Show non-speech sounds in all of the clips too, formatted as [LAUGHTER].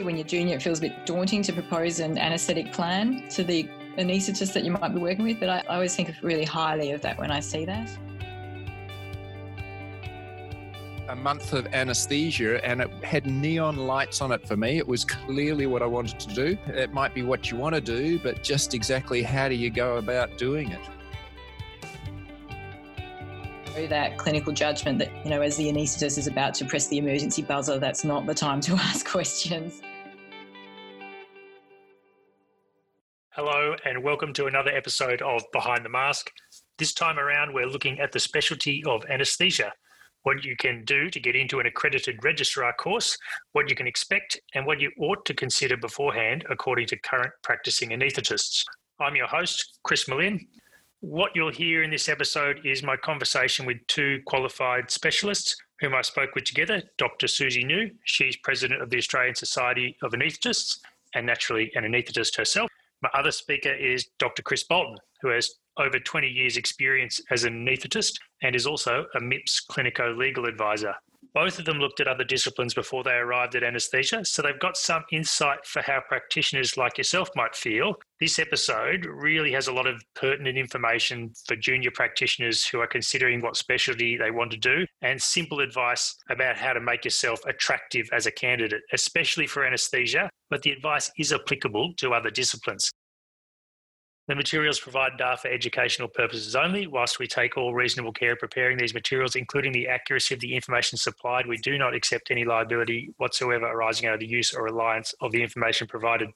When you're junior, it feels a bit daunting to propose an anaesthetic plan to the anaesthetist that you might be working with, but I, always think really highly of that when I see that. a month of anesthesia and it had neon lights on it for me. It was clearly what I wanted to do. It might be what you want to do, but just exactly how do you go about doing it? That clinical judgment that, you know, as the anaesthetist is about to press the emergency buzzer, that's not the time to [LAUGHS] ask questions. And welcome to another episode of Behind the Mask. This time around, we're looking at the specialty of anaesthesia what you can do to get into an accredited registrar course, what you can expect, and what you ought to consider beforehand according to current practicing anaesthetists. I'm your host, Chris Mullin. What you'll hear in this episode is my conversation with two qualified specialists whom I spoke with together Dr. Suzi Nou, she's president of the Australian Society of Anaesthetists and naturally an anaesthetist herself. My other speaker is Dr. Chris Bolton, who has over 20 years' experience as an anaesthetist and is also a MIPS clinico legal advisor. Both of them looked at other disciplines before they arrived at anaesthesia, so they've got some insight for how practitioners like yourself might feel. This episode really has a lot of pertinent information for junior practitioners who are considering what specialty they want to do and simple advice about how to make yourself attractive as a candidate, especially for anaesthesia, but the advice is applicable to other disciplines. The materials provided are for educational purposes only. Whilst we take all reasonable care in preparing these materials, including the accuracy of the information supplied, we do not accept any liability whatsoever arising out of the use or reliance of the information provided.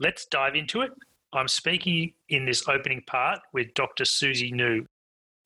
Let's dive into it. I'm speaking in this opening part with Dr. Suzi Nou.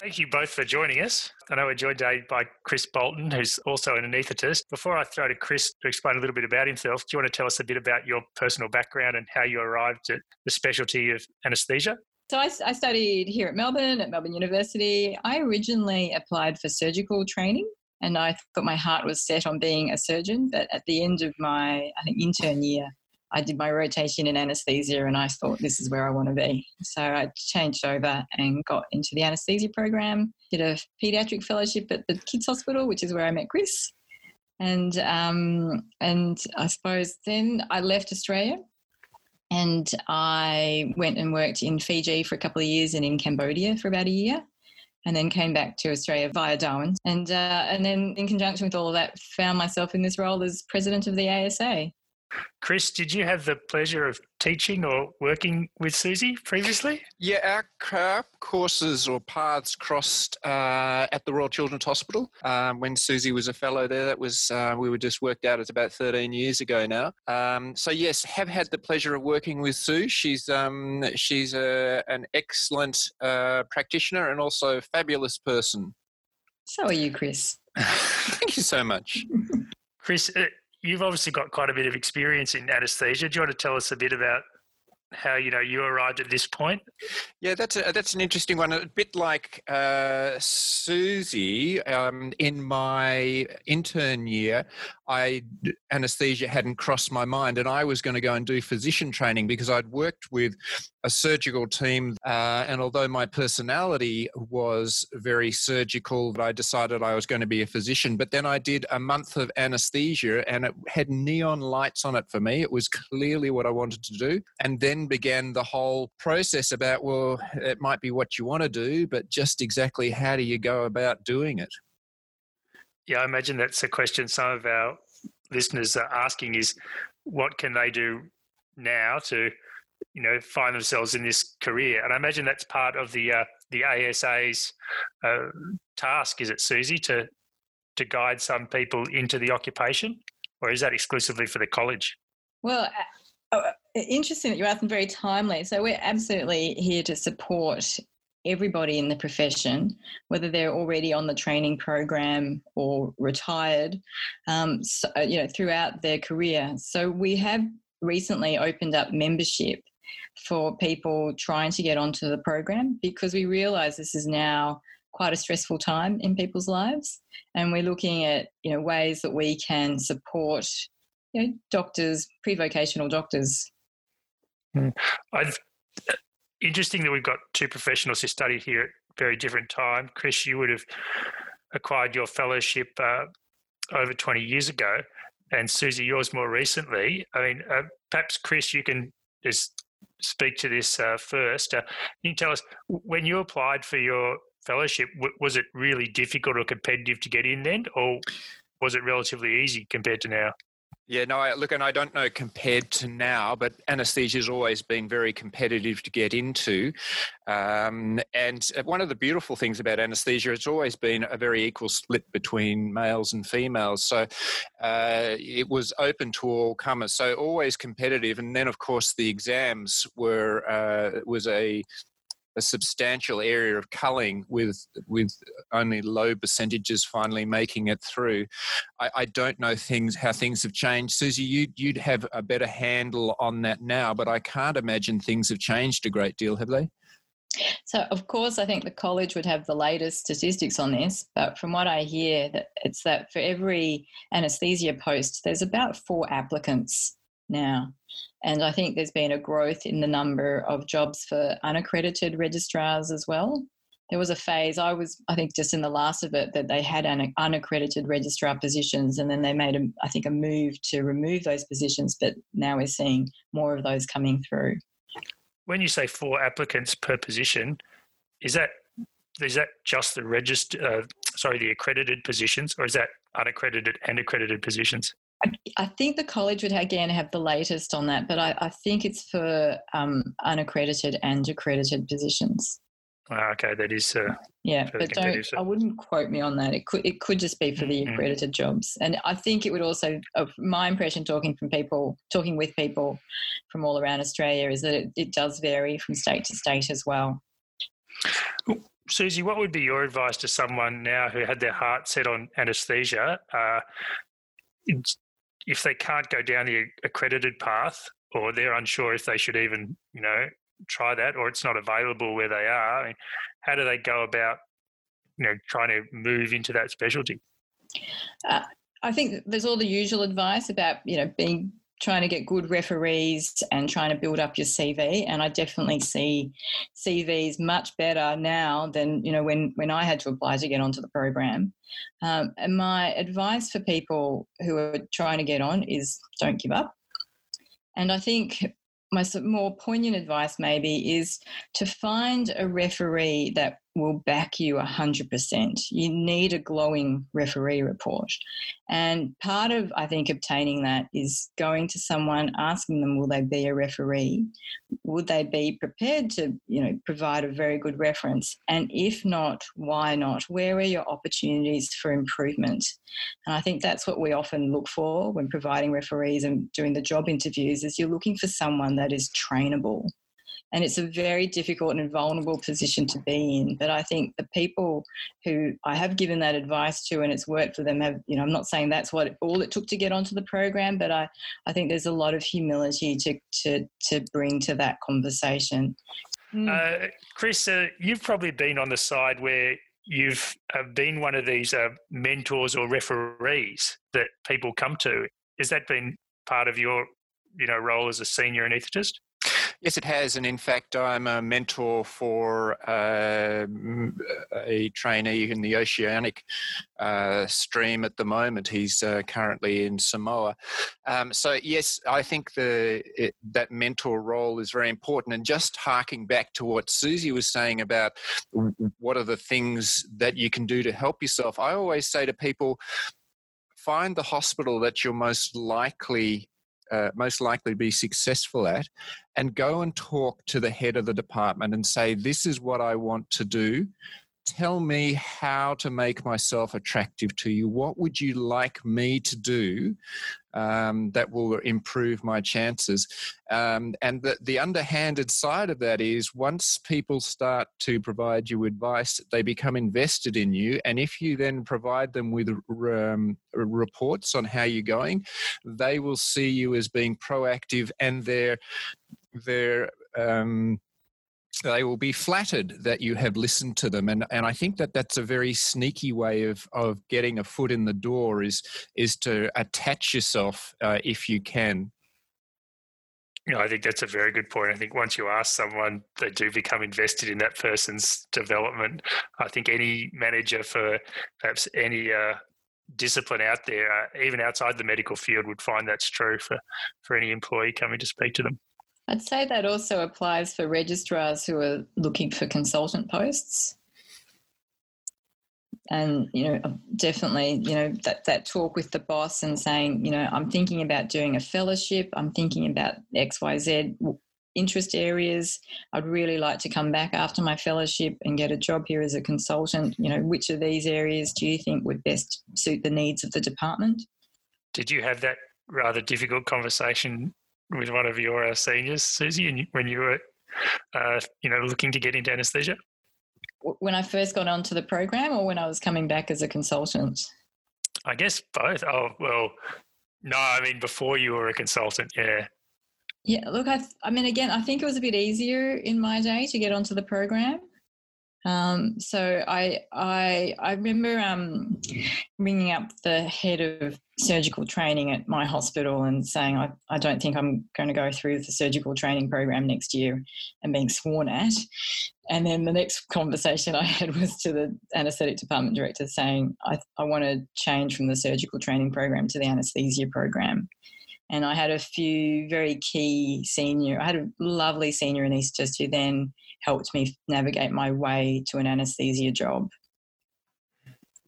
Thank you both for joining us. I know we're joined today by Chris Bolton, who's also an anaesthetist. Before I throw to Chris to explain a little bit about himself, do you want to tell us a bit about your personal background and how you arrived at the specialty of anaesthesia? So I, I studied here at Melbourne, at Melbourne University. I originally applied for surgical training and I thought my heart was set on being a surgeon. But at the end of my, I think, intern year, I did my rotation in anesthesia and I thought this is where I want to be. So I changed over and got into the anesthesia program, did a pediatric fellowship at the kids hospital, which is where I met Chris. And um, and I suppose then I left Australia and I went and worked in Fiji for a couple of years and in Cambodia for about a year and then came back to Australia via Darwin. And, uh, and then, in conjunction with all of that, found myself in this role as president of the ASA. Chris, did you have the pleasure of teaching or working with Suzi previously? Yeah, our courses or paths crossed uh, at the Royal Children's Hospital um, when Suzi was a fellow there. That was uh, we were just worked out. It's about 13 years ago now. Um, so yes, have had the pleasure of working with Sue. She's um, she's a, an excellent uh, practitioner and also a fabulous person. So are you, Chris. [LAUGHS] Thank you so much. Chris, uh, you've obviously got quite a bit of experience in anesthesia. Do you want to tell us a bit about how you know you arrived at this point? Yeah, that's a, that's an interesting one. A bit like uh, Suzi, um, in my intern year, I anesthesia hadn't crossed my mind, and I was going to go and do physician training because I'd worked with a surgical team, uh, and although my personality was very surgical, I decided I was going to be a physician. But then I did a month of anesthesia, and it had neon lights on it for me. It was clearly what I wanted to do, and then began the whole process about well, it might be what you want to do, but just exactly how do you go about doing it? Yeah, I imagine that's a question some of our listeners are asking is what can they do now to you know find themselves in this career? And i imagine that's part of the uh, the asa's uh, task is it suzi to to guide some people into the occupation? Or is that exclusively for the college? Well oh, interesting that you asked and very timely so we're absolutely here to support everybody in the profession, whether they're already on the training program or retired, um, so, uh, you know, throughout their career. So we have recently opened up membership for people trying to get onto the program because we realise this is now quite a stressful time in people's lives, and we're looking at you know ways that we can support you know doctors, pre-vocational doctors. Mm. I've interesting that we've got two professionals who studied here at very different time. Chris, you would have acquired your fellowship uh, over 20 years ago. and Suzi, yours more recently. I mean, uh, perhaps Chris, you can just speak to this uh, first. Uh, can you tell us when you applied for your fellowship, w- was it really difficult or competitive to get in then, or was it relatively easy compared to now? Yeah, no, I, look, and I don't know compared to now, but anesthesia has always been very competitive to get into. Um, and uh, one of the beautiful things about anesthesia, it's always been a very equal split between males and females. So uh, it was open to all comers, so always competitive. And then, of course, the exams were uh, was a a substantial area of culling with with only low percentages finally making it through. I, I, don't know things how things have changed. Suzi, you you'd have a better handle on that now, but I can't imagine things have changed a great deal, have they? So, of course, I think the college would have the latest statistics on this, but from what I hear, it's that for every anaesthesia post, there's about four applicants now. And I think there's been a growth in the number of jobs for unaccredited registrars as well. There was a phase, I was, I think, just in the last of it, that they had un- unaccredited registrar positions, and then they made, a, I think, a move to remove those positions. But now we're seeing more of those coming through. When you say four applicants per position, is that is that just the register? Uh, sorry, the accredited positions, or is that unaccredited and accredited positions? I, think the college would again have the latest on that, but I, I think it's for um, unaccredited and accredited positions. Ah, okay, that is. Uh, yeah, but don't. I wouldn't quote me on that. It could. It could just be for the mm-hmm. accredited jobs, and I think it would also. Of my impression, talking from people, talking with people from all around Australia, is that it, it does vary from state to state as well. Suzi, what would be your advice to someone now who had their heart set on anaesthesia? If they can't go down the accredited path or they're unsure if they should even, you know, try that or it's not available where they are, I mean, how do they go about, you know, trying to move into that specialty? Uh, I think there's all the usual advice about, you know, being trying to get good referees and trying to build up your CV. And I definitely see CVs much better now than you know when when I had to apply to get onto the program. Um, and my advice for people who are trying to get on is don't give up. And I think my more poignant advice maybe is to find a referee that will back you 100%. You need a glowing referee report. And part of, I think, obtaining that is going to someone, asking them, will they be a referee? Would they be prepared to, you know, provide a very good reference? And if not, why not? Where are your opportunities for improvement? And I think that's what we often look for when providing referees and doing the job interviews is you're looking for someone that is trainable and it's a very difficult and vulnerable position to be in but i think the people who i have given that advice to and it's worked for them have you know i'm not saying that's what all it took to get onto the program but i i think there's a lot of humility to to to bring to that conversation. Mm. uh, chris uh, you've probably been on the side where you've uh, been one of these uh, mentors or referees that people come to. Has that been part of your you know role as a senior anaesthetist Yes, it has. And in fact, I'm a mentor for uh, a trainee in the oceanic uh, stream at the moment. He's uh, currently in Samoa. Um, so, yes, I think the, it, that mentor role is very important. And just harking back to what Susie was saying about what are the things that you can do to help yourself, I always say to people, find the hospital that you're most likely uh, most likely be successful at and go and talk to the head of the department and say, This is what I want to do tell me how to make myself attractive to you. What would you like me to do um, that will improve my chances? Um, and the, the underhanded side of that is once people start to provide you advice, they become invested in you. And if you then provide them with um, reports on how you're going, they will see you as being proactive and they're, they're um, they will be flattered that you have listened to them and and I think that that's a very sneaky way of of getting a foot in the door is is to attach yourself uh, if you can you know, I think that's a very good point. I think once you ask someone, they do become invested in that person's development. I think any manager for perhaps any uh, discipline out there, uh, even outside the medical field, would find that's true for, for any employee coming to speak to them. I'd say that also applies for registrars who are looking for consultant posts. And you know, definitely, you know, that that talk with the boss and saying, you know, I'm thinking about doing a fellowship. I'm thinking about X, Y, Z interest areas. I'd really like to come back after my fellowship and get a job here as a consultant. You know, which of these areas do you think would best suit the needs of the department? Did you have that rather difficult conversation with one of your uh, seniors, Suzi, when you were, uh, you know, looking to get into anaesthesia? When I first got onto the program, or when I was coming back as a consultant? I guess both. Oh well, no, I mean before you were a consultant, yeah. Yeah, look, I, I mean, again, I think it was a bit easier in my day to get onto the program. Um, so I, I, I remember um, ringing up the head of surgical training at my hospital and saying, I, I don't think I'm going to go through the surgical training program next year and being sworn at. And then the next conversation I [LAUGHS] had was to the anaesthetic department director saying, I, I want to change from the surgical training program to the anaesthesia program. And I had a few very key senior, I had a lovely senior anaesthetist who then helped me navigate my way to an anaesthesia job.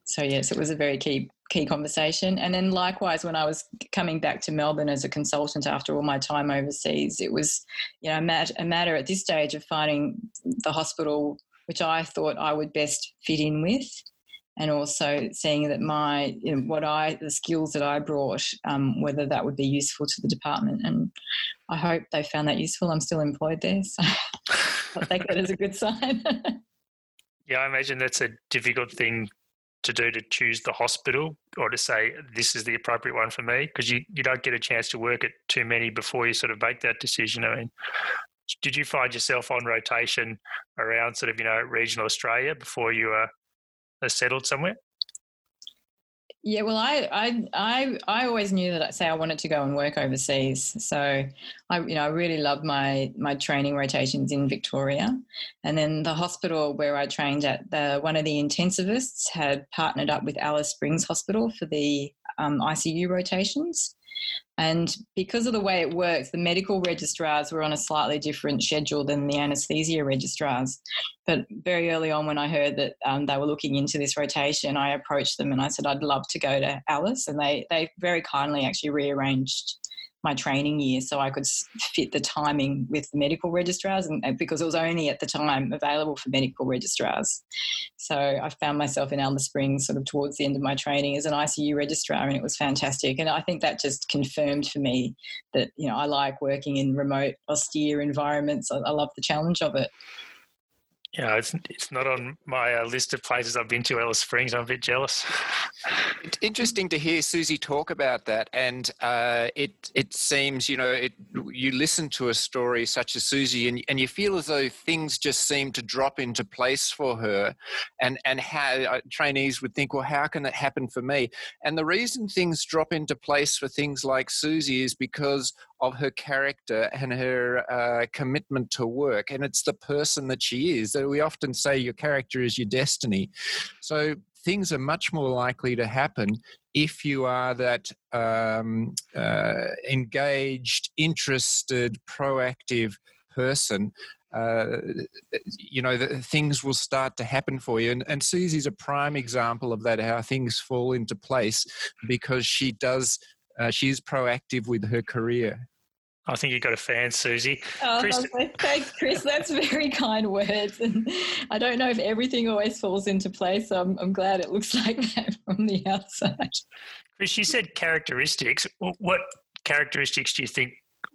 So yes, it was a very key key conversation. And then likewise, when I was coming back to Melbourne as a consultant after all my time overseas, it was you know a matter at this stage of finding the hospital which I thought I would best fit in with and also seeing that my you know, what I the skills that I brought um, whether that would be useful to the department and I hope they found that useful I'm still employed there so [LAUGHS] I take that as a good sign [LAUGHS] yeah I imagine that's a difficult thing to do to choose the hospital or to say this is the appropriate one for me because you, you don't get a chance to work at too many before you sort of make that decision I mean did you find yourself on rotation around sort of you know regional Australia before you uh, settled somewhere? Yeah, well, I, I, I, I always knew that I say I wanted to go and work overseas. So, I, you know, I really loved my my training rotations in Victoria, and then the hospital where I trained at, the one of the intensivists had partnered up with Alice Springs Hospital for the um, ICU rotations. And because of the way it works, the medical registrars were on a slightly different schedule than the anaesthesia registrars. But very early on, when I heard that um, they were looking into this rotation, I approached them and I said I'd love to go to Alice, and they they very kindly actually rearranged my training year so I could fit the timing with the medical registrars and, because it was only at the time available for medical registrars. So I found myself in Alice Springs sort of towards the end of my training as an ICU registrar and it was fantastic. And I think that just confirmed for me that, you know, I like working in remote, austere environments. I, I love the challenge of it. Yeah, it's it's not on my uh, list of places I've been to. Alice Springs, I'm a bit jealous. [LAUGHS] it's interesting to hear Suzi talk about that, and uh, it it seems you know it, you listen to a story such as Suzi, and and you feel as though things just seem to drop into place for her, and and how uh, trainees would think, well, how can that happen for me? And the reason things drop into place for things like Suzi is because of her character and her uh, commitment to work. And it's the person that she is. We often say your character is your destiny. So things are much more likely to happen if you are that um, uh, engaged, interested, proactive person. Uh, you know, the, things will start to happen for you. And, and Suzi's a prime example of that, how things fall into place because she does uh, she's proactive with her career. I think you've got a fan, Suzi. Oh, Chris. thanks, Chris. That's [LAUGHS] very kind words. And I don't know if everything always falls into place. So I'm, I'm glad it looks [LAUGHS] like that from the outside. Chris, you said characteristics. What characteristics do you think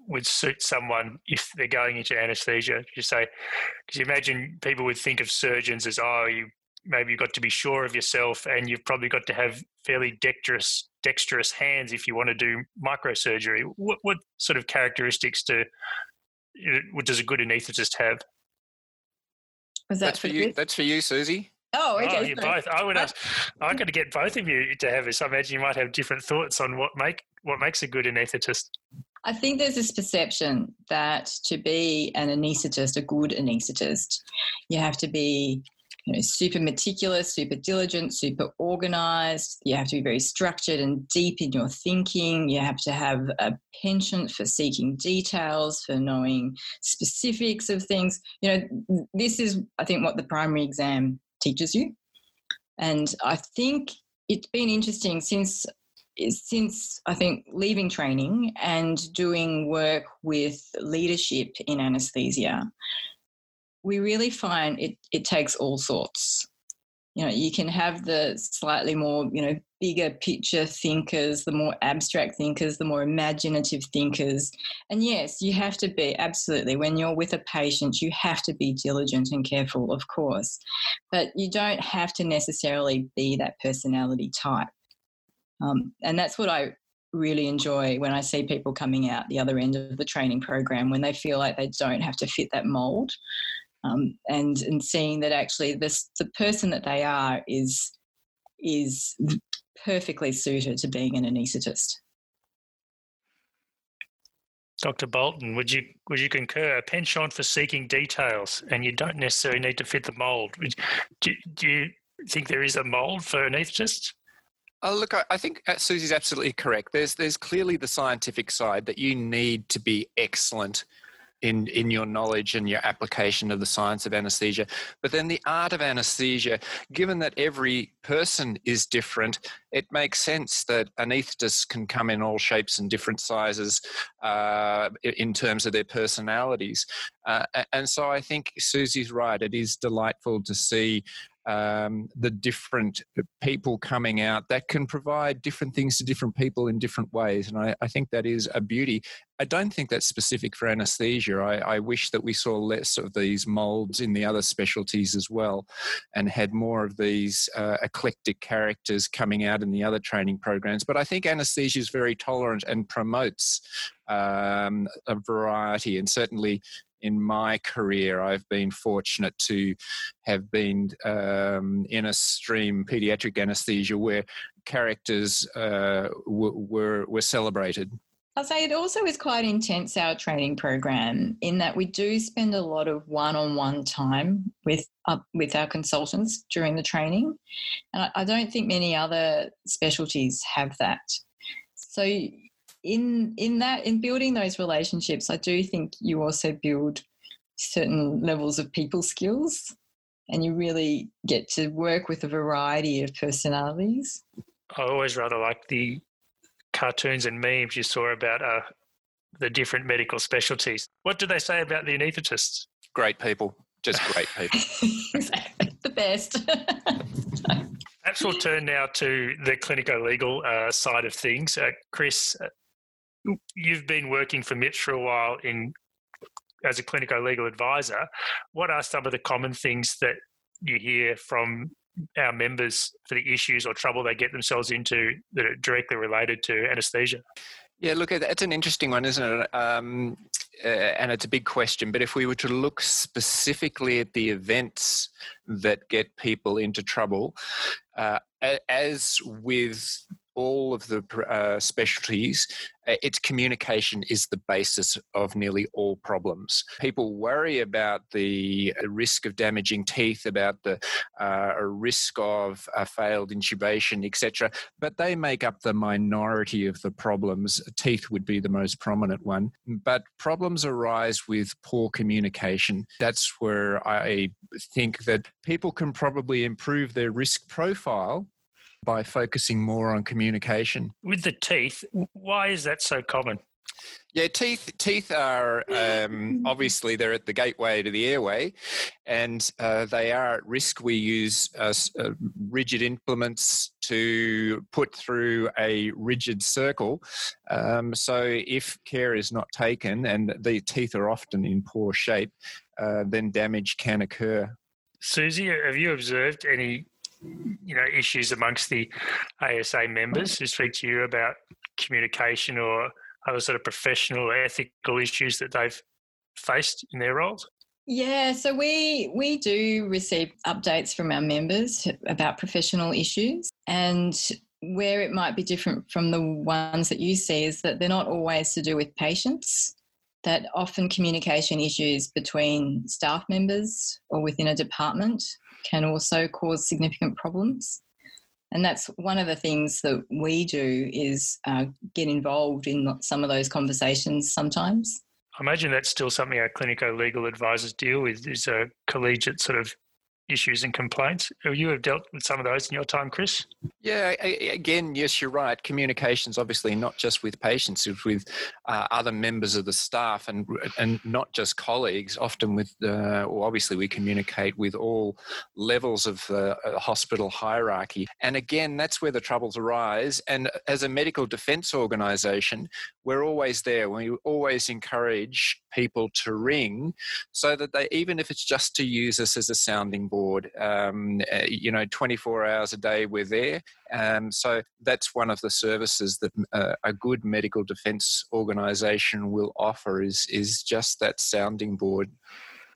would suit someone if they're going into anesthesia? You say, because you imagine people would think of surgeons as, oh, you maybe you've got to be sure of yourself and you've probably got to have fairly dexterous dexterous hands if you want to do microsurgery. What, what sort of characteristics do what does a good anaesthetist have? Was that that's for you? That's for you, Suzi. Oh, okay. Oh, you both. I would. Ask, I got to get both of you to have this. I imagine you might have different thoughts on what make what makes a good anaesthetist. I think there's this perception that to be an anaesthetist, a good anaesthetist, you have to be you know, super meticulous, super diligent, super organized. You have to be very structured and deep in your thinking. You have to have a penchant for seeking details, for knowing specifics of things. You know, this is, I think, what the primary exam teaches you. And I think it's been interesting since since I think leaving training and doing work with leadership in anesthesia we really find it, it takes all sorts. You know, you can have the slightly more, you know, bigger picture thinkers, the more abstract thinkers, the more imaginative thinkers. And yes, you have to be absolutely, when you're with a patient, you have to be diligent and careful, of course. But you don't have to necessarily be that personality type. Um, and that's what I really enjoy when I see people coming out the other end of the training program when they feel like they don't have to fit that mold um, and and seeing that actually this the person that they are is is perfectly suited to being an anaesthetist. Dr. Bolton, would you would you concur? A penchant for seeking details, and you don't necessarily need to fit the mould. Do, do you think there is a mould for anaesthetists? Oh, look, I, I think uh, Suzi's absolutely correct. There's there's clearly the scientific side that you need to be excellent in in your knowledge and your application of the science of anesthesia. But then the art of anesthesia given that every person is different it makes sense that anesthetists can come in all shapes and different sizes uh, in terms of their personalities. Uh, and so i think suzi's right. It is delightful to see um, the different people coming out that can provide different things to different people in different ways. And I, I think that is a beauty. I don't think that's specific for anesthesia. I, I, wish that we saw less of these molds in the other specialties as well and had more of these uh, eclectic characters coming out in the other training programs. But I think anesthesia is very tolerant and promotes um, a variety and certainly in my career, I've been fortunate to have been um, in a stream pediatric anesthesia where characters uh, w- were were celebrated. I'll say it also is quite intense our training program in that we do spend a lot of one-on-one time with uh, with our consultants during the training, and I, I don't think many other specialties have that. So in in that in building those relationships i do think you also build certain levels of people skills and you really get to work with a variety of personalities. I always rather like the cartoons and memes you saw about uh, the different medical specialties. What do they say about the anaesthetists great people. Just great [LAUGHS] people. The best. Perhaps we'll turn now to the clinico legal uh, side of things. Uh, Chris, uh, you've been working for MIPS for a while in as a clinical legal advisor. What are some of the common things that you hear from our members for the issues or trouble they get themselves into that are directly related to anesthesia? Yeah, look, it's an interesting one, isn't it? Um, uh, and it's a big question. But if we were to look specifically at the events that get people into trouble, uh, as with all of the uh, specialties, uh, its communication is the basis of nearly all problems. People worry about the uh, risk of damaging teeth, about the uh, risk of a failed intubation, etc. But they make up the minority of the problems. Teeth would be the most prominent one. But problems arise with poor communication. That's where I think that people can probably improve their risk profile by focusing more on communication. With the teeth, why is that so common? Yeah, teeth teeth are um, [LAUGHS] obviously they're at the gateway to the airway, and uh, they are at risk. We use uh, uh, rigid implements to put through a rigid circle. Um, so if care is not taken, and the teeth are often in poor shape, uh, then damage can occur. Suzi, have you observed any you know issues amongst the ASA members who speak to you about communication or other sort of professional ethical issues that they've faced in their roles? Yeah, so we we do receive updates from our members about professional issues and where it might be different from the ones that you see is that they're not always to do with patients that often communication issues between staff members or within a department can also cause significant problems. And that's one of the things that we do is uh, get involved in some of those conversations sometimes. I imagine that's still something our clinico legal advisors deal with is a collegiate sort of issues and complaints. You have dealt with some of those in your time, Chris? Yeah, again, yes, you're right. Communications, obviously, not just with patients, it's with uh, other members of the staff and and not just colleagues. Often with, uh, well, obviously, we communicate with all levels of the uh, hospital hierarchy. And again, that's where the troubles arise. And as a medical defence organisation, we're always there. We always encourage people to ring so that they, even if it's just to use us as a sounding board, um, eh, you know, 24 hours a day we're there. Um, so that's one of the services that uh, a good medical defence organisation will offer is is just that sounding board.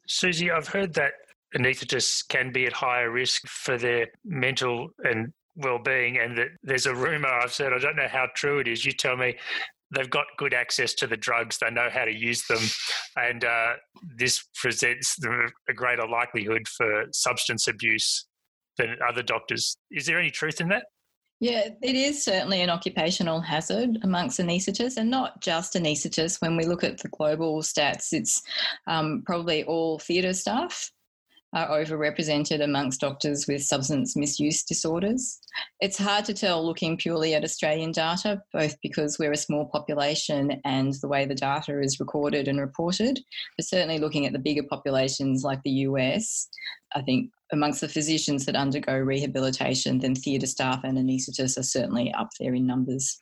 Suzi, I've heard that anaesthetists can be at higher risk for their mental and well-being and that there's a rumor I've said I don't know how true it is you tell me they've got good access to the drugs, they know how to use them, and uh, this presents a greater likelihood for substance abuse than other doctors. Is there any truth in that? Yeah, it is certainly an occupational hazard amongst anaesthetists, and not just anaesthetists. When we look at the global stats, it's um, probably all theatre staff are overrepresented amongst doctors with substance misuse disorders. It's hard to tell looking purely at Australian data, both because we're a small population and the way the data is recorded and reported, but certainly looking at the bigger populations like the US, I think amongst the physicians that undergo rehabilitation, then theatre staff and anaesthetists are certainly up there in numbers.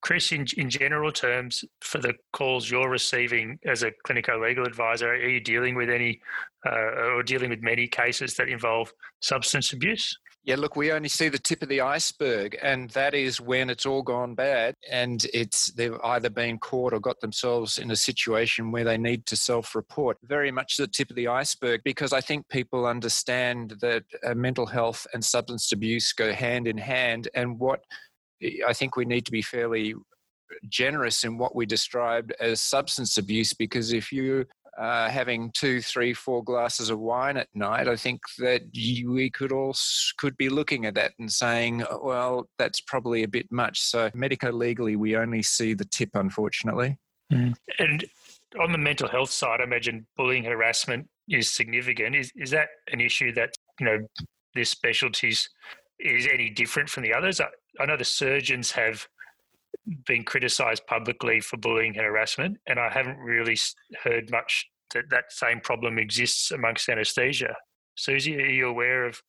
Chris, in, in general terms, for the calls you're receiving as a clinico legal advisor, are you dealing with any uh, or dealing with many cases that involve substance abuse? Yeah, look, we only see the tip of the iceberg, and that is when it's all gone bad, and it's they've either been caught or got themselves in a situation where they need to self-report. Very much the tip of the iceberg, because I think people understand that uh, mental health and substance abuse go hand in hand, and what I think we need to be fairly generous in what we described as substance abuse because if you uh, having two, three, four glasses of wine at night, I think that you, we could all could be looking at that and saying, well, that's probably a bit much. So medico legally, we only see the tip, unfortunately. Mm. And on the mental health side, I imagine bullying harassment is significant. Is is that an issue that you know this specialties is any different from the others? I, know the surgeons have been criticised publicly for bullying and harassment, and I haven't really heard much that that same problem exists amongst anaesthesia. Suzi, are you aware of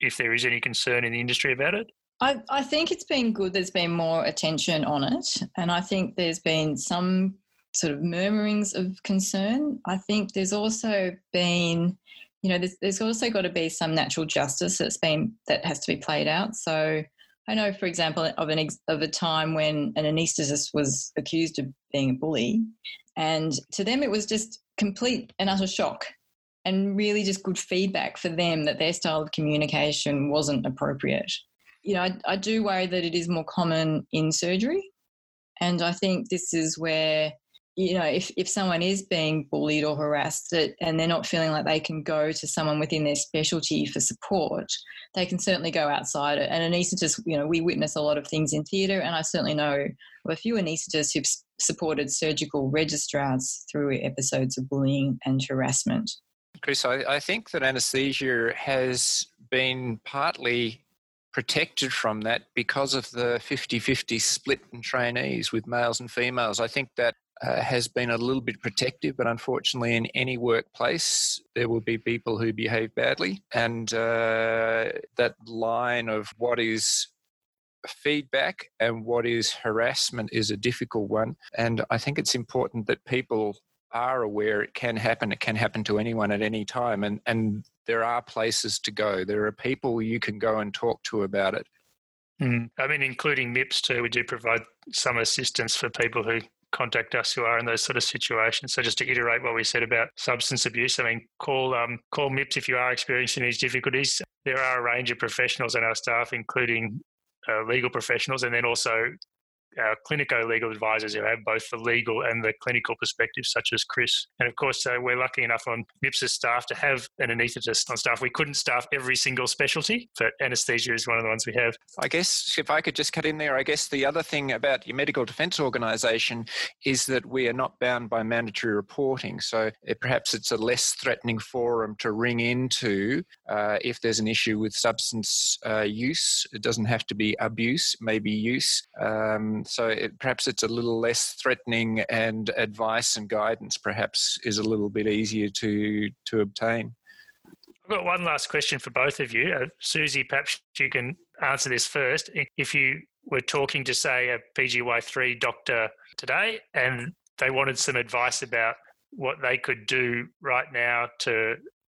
if there is any concern in the industry about it? I, I think it's been good there's been more attention on it, and I think there's been some sort of murmurings of concern. I think there's also been you know, there's, there's also got to be some natural justice that's been that has to be played out. So I know, for example, of an ex- of a time when an anaesthetist was accused of being a bully, and to them it was just complete and utter shock, and really just good feedback for them that their style of communication wasn't appropriate. You know, I, I do worry that it is more common in surgery, and I think this is where you know, if, if someone is being bullied or harassed and they're not feeling like they can go to someone within their specialty for support, they can certainly go outside it. And anaesthetists, you know, we witness a lot of things in theatre, and I certainly know of a few anaesthetists who've supported surgical registrars through episodes of bullying and harassment. Chris, I, I think that anaesthesia has been partly protected from that because of the 50 50 split in trainees with males and females. I think that uh, has been a little bit protective, but unfortunately, in any workplace, there will be people who behave badly. And uh, that line of what is feedback and what is harassment is a difficult one. And I think it's important that people are aware it can happen. It can happen to anyone at any time. And, and there are places to go. There are people you can go and talk to about it. Mm. I mean, including MIPS too, we do provide some assistance for people who contact us who are in those sort of situations. So just to iterate what we said about substance abuse, I mean, call um, call MIPS if you are experiencing these difficulties. There are a range of professionals in our staff, including uh, legal professionals, and then also our clinico legal advisors who have both the legal and the clinical perspective, such as Chris. And of course, uh, we're lucky enough on MIPS's staff to have an anaesthetist on staff. We couldn't staff every single specialty, but anaesthesia is one of the ones we have. I guess if I could just cut in there, I guess the other thing about your medical defence organisation is that we are not bound by mandatory reporting. So it, perhaps it's a less threatening forum to ring into uh, if there's an issue with substance uh, use. It doesn't have to be abuse, maybe use. Um, so it, perhaps it's a little less threatening, and advice and guidance perhaps is a little bit easier to to obtain. I've got one last question for both of you. Uh, Suzi, perhaps you can answer this first. If you were talking to, say, a PGY3 doctor today and they wanted some advice about what they could do right now to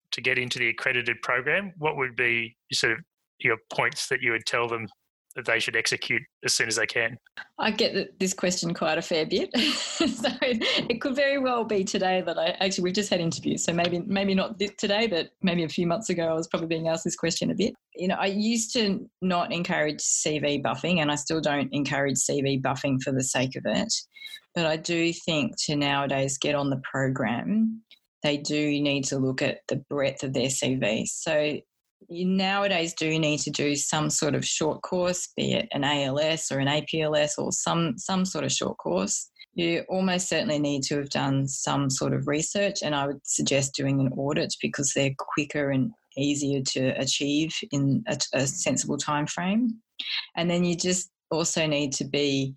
to get into the accredited program, what would be sort of your points that you would tell them they should execute as soon as they can? I get this question quite a fair bit, [LAUGHS] so it could very well be today that I actually we've just had interviews, so maybe maybe not today, but maybe a few months ago I was probably being asked this question a bit. You know, I used to not encourage CV buffing, and I still don't encourage CV buffing for the sake of it, but I do think to nowadays get on the program. They do need to look at the breadth of their CV. So you nowadays do need to do some sort of short course, be it an ALS or an APLS or some some sort of short course. You almost certainly need to have done some sort of research, and I would suggest doing an audit because they're quicker and easier to achieve in a, a sensible time frame. And then you just also need to be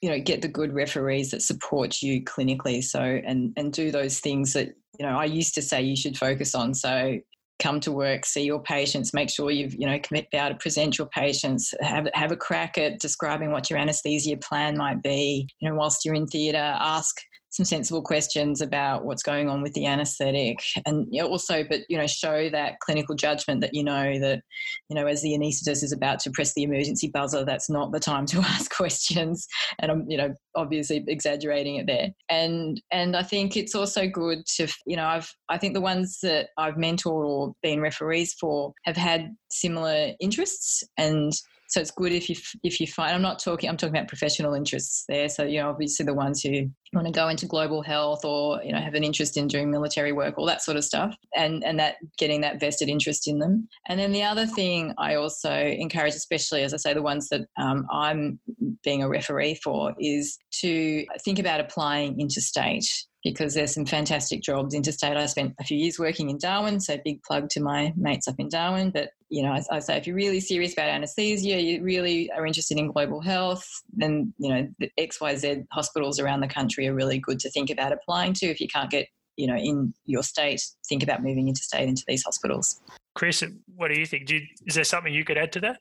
you know get the good referees that support you clinically so and and do those things that you know i used to say you should focus on so come to work, see your patients, make sure you've, you know, commit, be able to present your patients, have, have a crack at describing what your anesthesia plan might be. You know, whilst you're in theatre, ask some sensible questions about what's going on with the anesthetic and also but you know show that clinical judgment that you know that you know as the anaesthetist is about to press the emergency buzzer that's not the time to [LAUGHS] ask questions. And i'm you know obviously exaggerating it there. And and i think it's also good to you know i've i think the ones that i've mentored or been referees for have had similar interests. And so it's good if you if you find I'm not talking I'm talking about professional interests there. So you know obviously the ones who want to go into global health or you know have an interest in doing military work, all that sort of stuff, and and that getting that vested interest in them. And then the other thing I also encourage, especially as I say, the ones that um, I'm being a referee for, is to think about applying interstate because there's some fantastic jobs interstate. I spent a few years working in Darwin, so big plug to my mates up in Darwin. But you know, I, I say if you're really serious about anaesthesia, you really are interested in global health, then you know the XYZ hospitals around the country are really good to think about applying to. If you can't get you know in your state, think about moving interstate into these hospitals. Chris, what do you think? Do you, is there something you could add to that?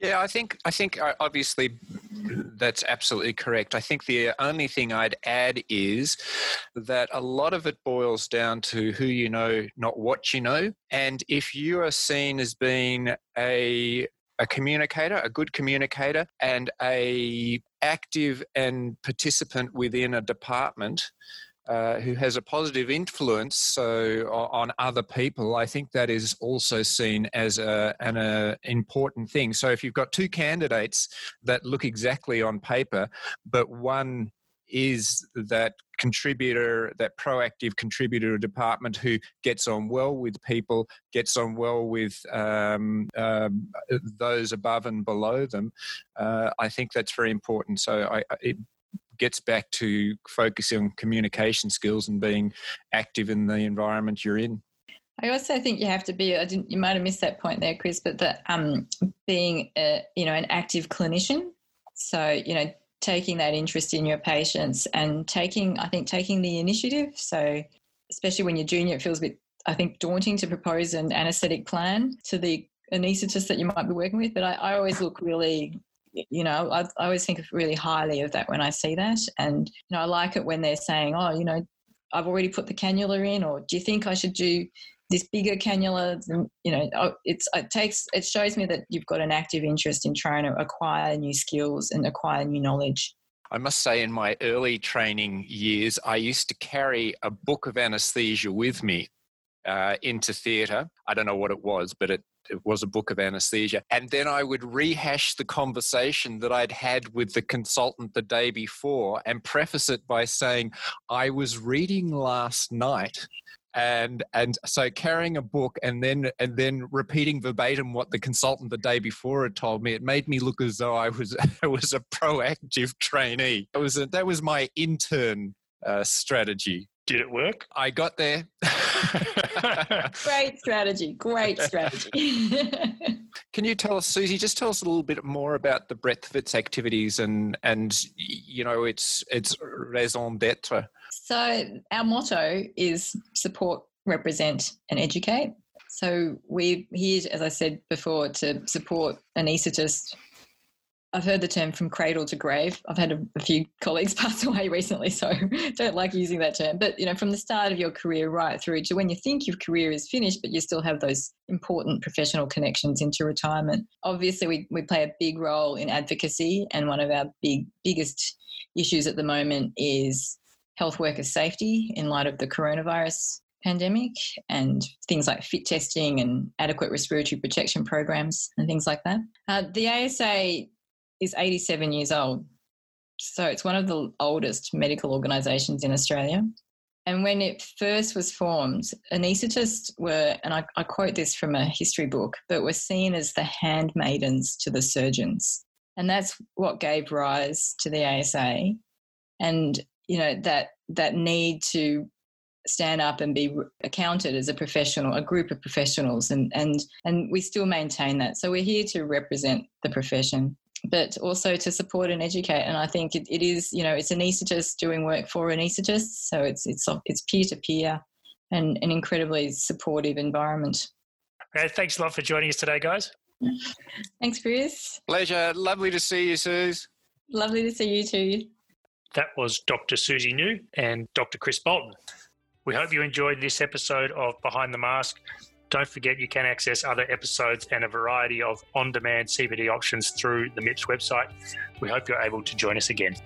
Yeah, I think I think uh, obviously that's absolutely correct. I think the only thing I'd add is that a lot of it boils down to who you know, not what you know. And if you are seen as being a a communicator, a good communicator, and a active and participant within a department, uh, who has a positive influence so on other people, I think that is also seen as a, an a important thing. So if you've got two candidates that look exactly on paper, but one is that contributor, that proactive contributor department who gets on well with people, gets on well with um, um, those above and below them. Uh, I think that's very important. So I, it, gets back to focusing on communication skills and being active in the environment you're in. I also think you have to be. I didn't. You might have missed that point there, Chris. But that um, being a, you know an active clinician. So you know taking that interest in your patients and taking I think taking the initiative. So especially when you're junior, it feels a bit I think daunting to propose an anaesthetic plan to the anaesthetist that you might be working with. But I, I always look really you know, I, I always think really highly of that when I see that. And, you know, I like it when they're saying, oh, you know, I've already put the cannula in, or do you think I should do this bigger cannula? You know, oh, it's, it takes, it shows me that you've got an active interest in trying to acquire new skills and acquire new knowledge. I must say, in my early training years, I used to carry a book of anesthesia with me uh, into theatre. I don't know what it was, but it it was a book of anesthesia. And then I would rehash the conversation that I'd had with the consultant the day before and preface it by saying, I was reading last night and and so carrying a book and then and then repeating verbatim what the consultant the day before had told me it made me look as though i was [LAUGHS] i was a proactive trainee that was a, that was my intern uh, strategy Did it work? i got there [LAUGHS] Great strategy. Great strategy. [LAUGHS] can you tell us suzi just tell us a little bit more about the breadth of its activities and and you know its its raison d'etre so, our motto is support, represent, and educate. So, we're here, as I said before, to support anaesthetists. I've heard the term from cradle to grave. I've had a, a few [LAUGHS] colleagues pass away recently, so [LAUGHS] don't like using that term. But you know, from the start of your career right through to when you think your career is finished, but you still have those important professional connections into retirement. Obviously, we, we play a big role in advocacy, and one of our big biggest issues at the moment is health worker safety in light of the coronavirus pandemic and things like fit testing and adequate respiratory protection programs and things like that. Uh, the ASA is 87 years old, so it's one of the oldest medical organisations in Australia. And when it first was formed, anaesthetists were, and I, I quote this from a history book, but were seen as the handmaidens to the surgeons. And that's what gave rise to the ASA. And you know that that need to stand up and be accounted as a professional a group of professionals and and and we still maintain that. So we're here to represent the profession but also to support and educate. And i think it, it is you know it's anaesthetists doing work for anaesthetists so it's it's it's peer to peer and an incredibly supportive environment. Okay, thanks a lot for joining us today guys. Thanks chris. Pleasure. Lovely to see you suze. Lovely to see you too That was Dr. Suzi Nou and Dr. Chris Bolton. We hope you enjoyed this episode of Behind the Mask. Don't forget you can access other episodes and a variety of on demand CPD options through the MIPS website. We hope you're able to join us again.